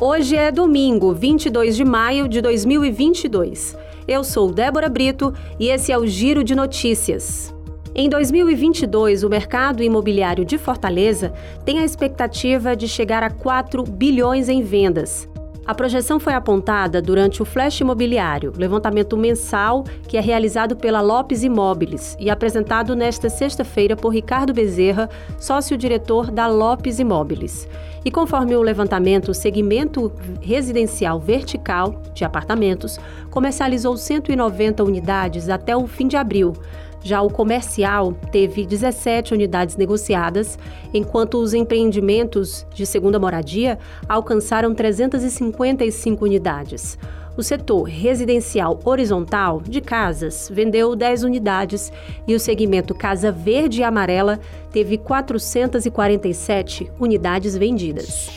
Hoje é domingo, 22 de maio de 2022. Eu sou Débora Brito e esse é o Giro de Notícias. Em 2022, o mercado imobiliário de Fortaleza tem a expectativa de chegar a 4 bilhões em vendas. A projeção foi apontada durante o Flash Imobiliário, levantamento mensal que é realizado pela Lopes Imóveis e apresentado nesta sexta-feira por Ricardo Bezerra, sócio-diretor da Lopes Imóveis. E conforme o levantamento, o segmento residencial vertical de apartamentos comercializou 190 unidades até o fim de abril. Já o comercial teve 17 unidades negociadas, enquanto os empreendimentos de segunda moradia alcançaram 355 unidades. O setor residencial horizontal de casas vendeu 10 unidades e o segmento Casa Verde e Amarela teve 447 unidades vendidas.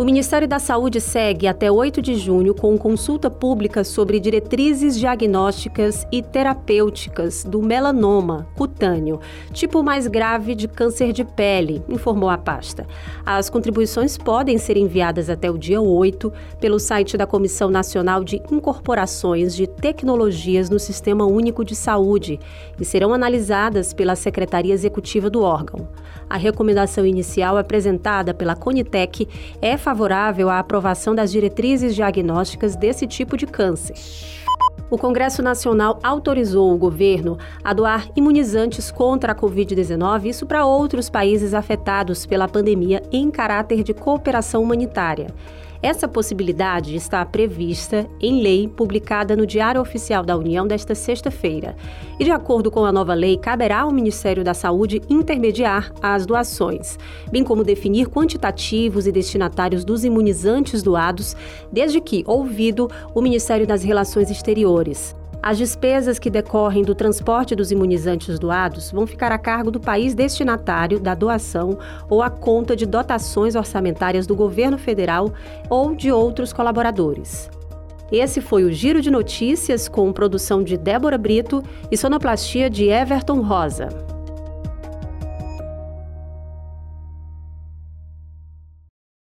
O Ministério da Saúde segue até 8 de junho com consulta pública sobre diretrizes diagnósticas e terapêuticas do melanoma cutâneo, tipo mais grave de câncer de pele, informou a pasta. As contribuições podem ser enviadas até o dia 8 pelo site da Comissão Nacional de Incorporações de Tecnologias no Sistema Único de Saúde e serão analisadas pela Secretaria Executiva do órgão. A recomendação inicial apresentada pela Conitec é favorável à aprovação das diretrizes diagnósticas desse tipo de câncer. O Congresso Nacional autorizou o governo a doar imunizantes contra a Covid-19, isso para outros países afetados pela pandemia em caráter de cooperação humanitária. Essa possibilidade está prevista em lei publicada no Diário Oficial da União desta sexta-feira. E, de acordo com a nova lei, caberá ao Ministério da Saúde intermediar as doações, bem como definir quantitativos e destinatários dos imunizantes doados, desde que ouvido o Ministério das Relações Exteriores. As despesas que decorrem do transporte dos imunizantes doados vão ficar a cargo do país destinatário da doação ou a conta de dotações orçamentárias do governo federal ou de outros colaboradores. Esse foi o Giro de Notícias com produção de Débora Brito e sonoplastia de Everton Rosa.